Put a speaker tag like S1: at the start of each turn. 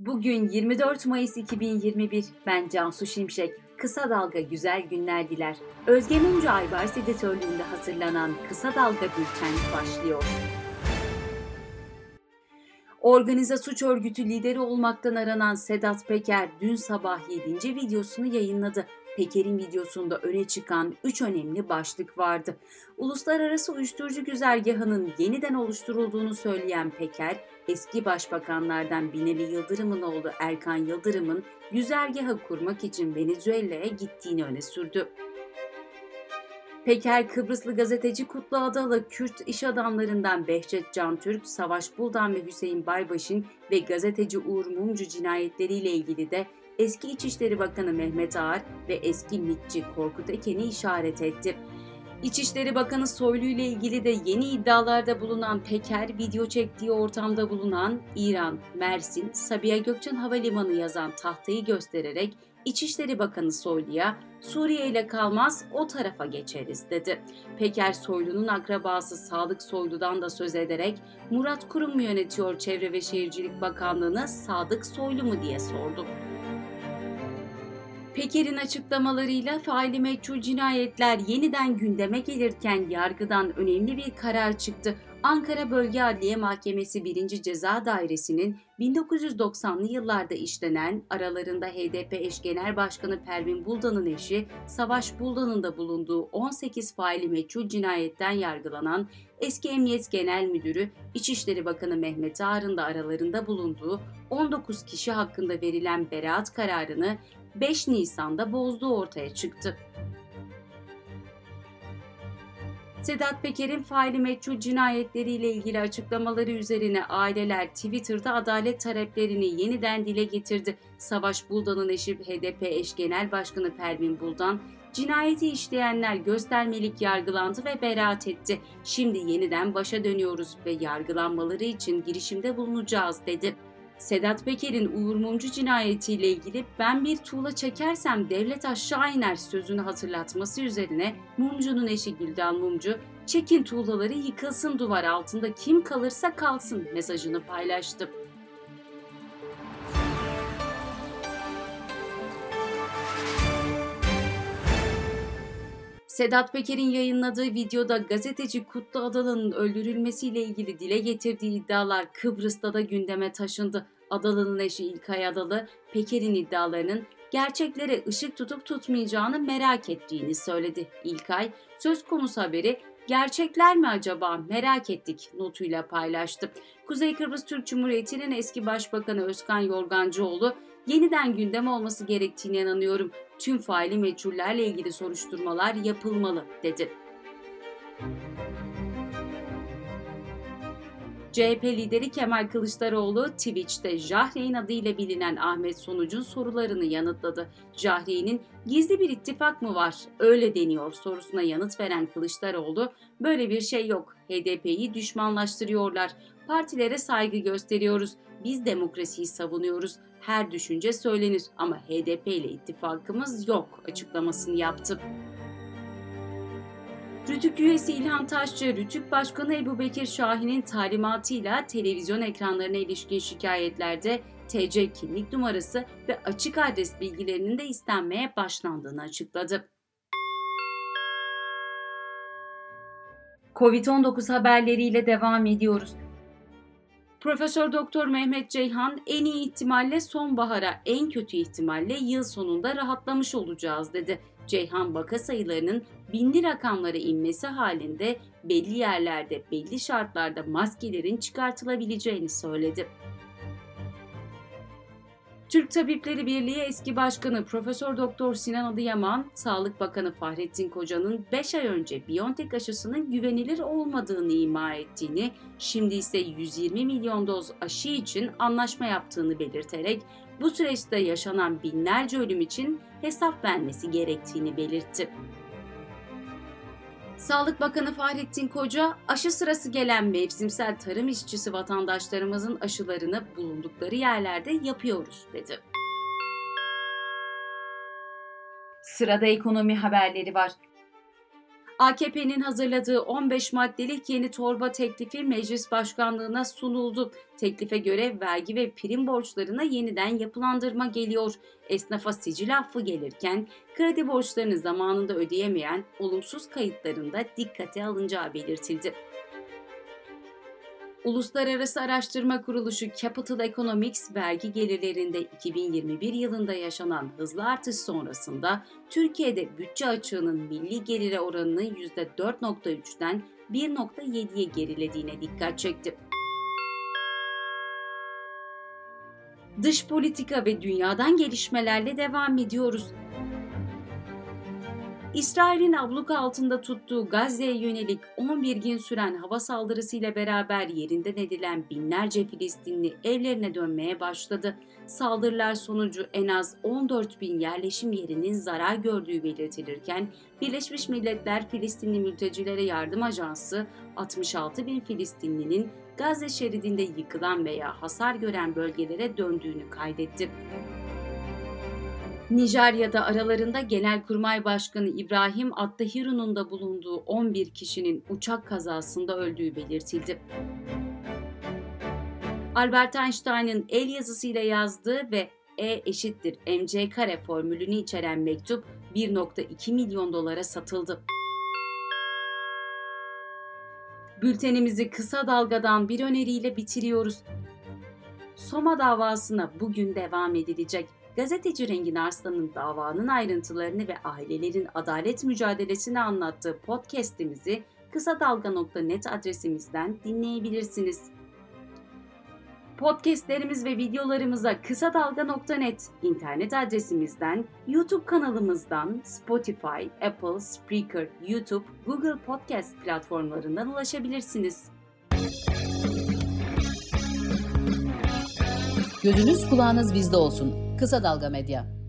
S1: Bugün 24 Mayıs 2021. Ben Cansu Şimşek. Kısa Dalga güzel günler diler. Özge Mumcu Aybars editörlüğünde hazırlanan Kısa Dalga Bülten başlıyor. Organize suç örgütü lideri olmaktan aranan Sedat Peker dün sabah 7. videosunu yayınladı. Peker'in videosunda öne çıkan 3 önemli başlık vardı. Uluslararası Uyuşturucu Güzergahı'nın yeniden oluşturulduğunu söyleyen Peker, eski başbakanlardan Binali Yıldırım'ın oğlu Erkan Yıldırım'ın güzergahı kurmak için Venezuela'ya gittiğini öne sürdü. Peker Kıbrıslı gazeteci Kutlu Adalı, Kürt iş adamlarından Behçet Can Türk, Savaş Buldan ve Hüseyin Baybaş'ın ve gazeteci Uğur Mumcu cinayetleriyle ilgili de eski İçişleri Bakanı Mehmet Ağar ve eski MİTçi Korkut Eken'i işaret etti. İçişleri Bakanı Soylu ile ilgili de yeni iddialarda bulunan Peker, video çektiği ortamda bulunan İran, Mersin, Sabiha Gökçen Havalimanı yazan tahtayı göstererek İçişleri Bakanı Soylu'ya Suriye ile kalmaz o tarafa geçeriz dedi. Peker Soylu'nun akrabası Sadık Soylu'dan da söz ederek Murat Kurum mu yönetiyor Çevre ve Şehircilik Bakanlığı'nı Sadık Soylu mu diye sordu. Peker'in açıklamalarıyla faili meçhul cinayetler yeniden gündeme gelirken yargıdan önemli bir karar çıktı. Ankara Bölge Adliye Mahkemesi 1. Ceza Dairesi'nin 1990'lı yıllarda işlenen aralarında HDP eş genel başkanı Pervin Buldan'ın eşi Savaş Buldan'ın da bulunduğu 18 faili meçhul cinayetten yargılanan eski Emniyet Genel Müdürü İçişleri Bakanı Mehmet Ağar'ın da aralarında bulunduğu 19 kişi hakkında verilen beraat kararını 5 Nisan'da bozduğu ortaya çıktı. Sedat Peker'in faili meçhul cinayetleriyle ilgili açıklamaları üzerine aileler Twitter'da adalet taleplerini yeniden dile getirdi. Savaş Buldan'ın eşi HDP eş genel başkanı Pervin Buldan, cinayeti işleyenler göstermelik yargılandı ve beraat etti. Şimdi yeniden başa dönüyoruz ve yargılanmaları için girişimde bulunacağız dedi. Sedat Peker'in Uğur Mumcu cinayetiyle ilgili ben bir tuğla çekersem devlet aşağı iner sözünü hatırlatması üzerine Mumcu'nun eşi Güldan Mumcu, çekin tuğlaları yıkılsın duvar altında kim kalırsa kalsın mesajını paylaştı. Sedat Peker'in yayınladığı videoda gazeteci Kutlu Adalı'nın öldürülmesiyle ilgili dile getirdiği iddialar Kıbrıs'ta da gündeme taşındı. Adalı'nın eşi İlkay Adalı, Peker'in iddialarının gerçeklere ışık tutup tutmayacağını merak ettiğini söyledi. İlkay, söz konusu haberi gerçekler mi acaba merak ettik notuyla paylaştı. Kuzey Kıbrıs Türk Cumhuriyeti'nin eski başbakanı Özkan Yorgancıoğlu yeniden gündem olması gerektiğine inanıyorum. Tüm faili meçhullerle ilgili soruşturmalar yapılmalı dedi. CHP lideri Kemal Kılıçdaroğlu Twitch'te Jahreyn adıyla bilinen Ahmet Sonuç'un sorularını yanıtladı. Jahreyn'in gizli bir ittifak mı var öyle deniyor sorusuna yanıt veren Kılıçdaroğlu böyle bir şey yok HDP'yi düşmanlaştırıyorlar partilere saygı gösteriyoruz biz demokrasiyi savunuyoruz her düşünce söylenir ama HDP ile ittifakımız yok açıklamasını yaptı. Rütük üyesi İlhan Taşçı, Rütük Başkanı Ebu Bekir Şahin'in talimatıyla televizyon ekranlarına ilişkin şikayetlerde TC kimlik numarası ve açık adres bilgilerinin de istenmeye başlandığını açıkladı. Covid-19 haberleriyle devam ediyoruz. Profesör Doktor Mehmet Ceyhan en iyi ihtimalle sonbahara en kötü ihtimalle yıl sonunda rahatlamış olacağız dedi. Ceyhan vaka sayılarının binli rakamlara inmesi halinde belli yerlerde belli şartlarda maskelerin çıkartılabileceğini söyledi. Türk Tabipleri Birliği eski başkanı Profesör Doktor Sinan Adıyaman, Sağlık Bakanı Fahrettin Koca'nın 5 ay önce Biontech aşısının güvenilir olmadığını ima ettiğini, şimdi ise 120 milyon doz aşı için anlaşma yaptığını belirterek bu süreçte yaşanan binlerce ölüm için hesap vermesi gerektiğini belirtti. Sağlık Bakanı Fahrettin Koca, aşı sırası gelen mevsimsel tarım işçisi vatandaşlarımızın aşılarını bulundukları yerlerde yapıyoruz dedi. Sırada ekonomi haberleri var. AKP'nin hazırladığı 15 maddelik yeni torba teklifi meclis başkanlığına sunuldu. Teklife göre vergi ve prim borçlarına yeniden yapılandırma geliyor. Esnafa sicil affı gelirken kredi borçlarını zamanında ödeyemeyen olumsuz kayıtlarında dikkate alınacağı belirtildi. Uluslararası Araştırma Kuruluşu Capital Economics vergi gelirlerinde 2021 yılında yaşanan hızlı artış sonrasında Türkiye'de bütçe açığının milli gelire oranının %4.3'ten 1.7'ye gerilediğine dikkat çekti. Dış politika ve dünyadan gelişmelerle devam ediyoruz. İsrail'in abluka altında tuttuğu Gazze'ye yönelik 11 gün süren hava saldırısıyla beraber yerinden edilen binlerce Filistinli evlerine dönmeye başladı. Saldırılar sonucu en az 14 bin yerleşim yerinin zarar gördüğü belirtilirken Birleşmiş Milletler Filistinli Mültecilere Yardım Ajansı 66 bin Filistinlinin Gazze şeridinde yıkılan veya hasar gören bölgelere döndüğünü kaydetti. Nijerya'da aralarında Genelkurmay Başkanı İbrahim Attahiru'nun da bulunduğu 11 kişinin uçak kazasında öldüğü belirtildi. Albert Einstein'ın el yazısıyla yazdığı ve E eşittir mc kare formülünü içeren mektup 1.2 milyon dolara satıldı. Bültenimizi kısa dalgadan bir öneriyle bitiriyoruz. Soma davasına bugün devam edilecek. Gazeteci Rengin Arslan'ın davanın ayrıntılarını ve ailelerin adalet mücadelesini anlattığı podcast'imizi kısa adresimizden dinleyebilirsiniz. Podcastlerimiz ve videolarımıza kısa internet adresimizden, YouTube kanalımızdan, Spotify, Apple, Spreaker, YouTube, Google Podcast platformlarından ulaşabilirsiniz.
S2: Gözünüz kulağınız bizde olsun. Kısa Dalga Medya.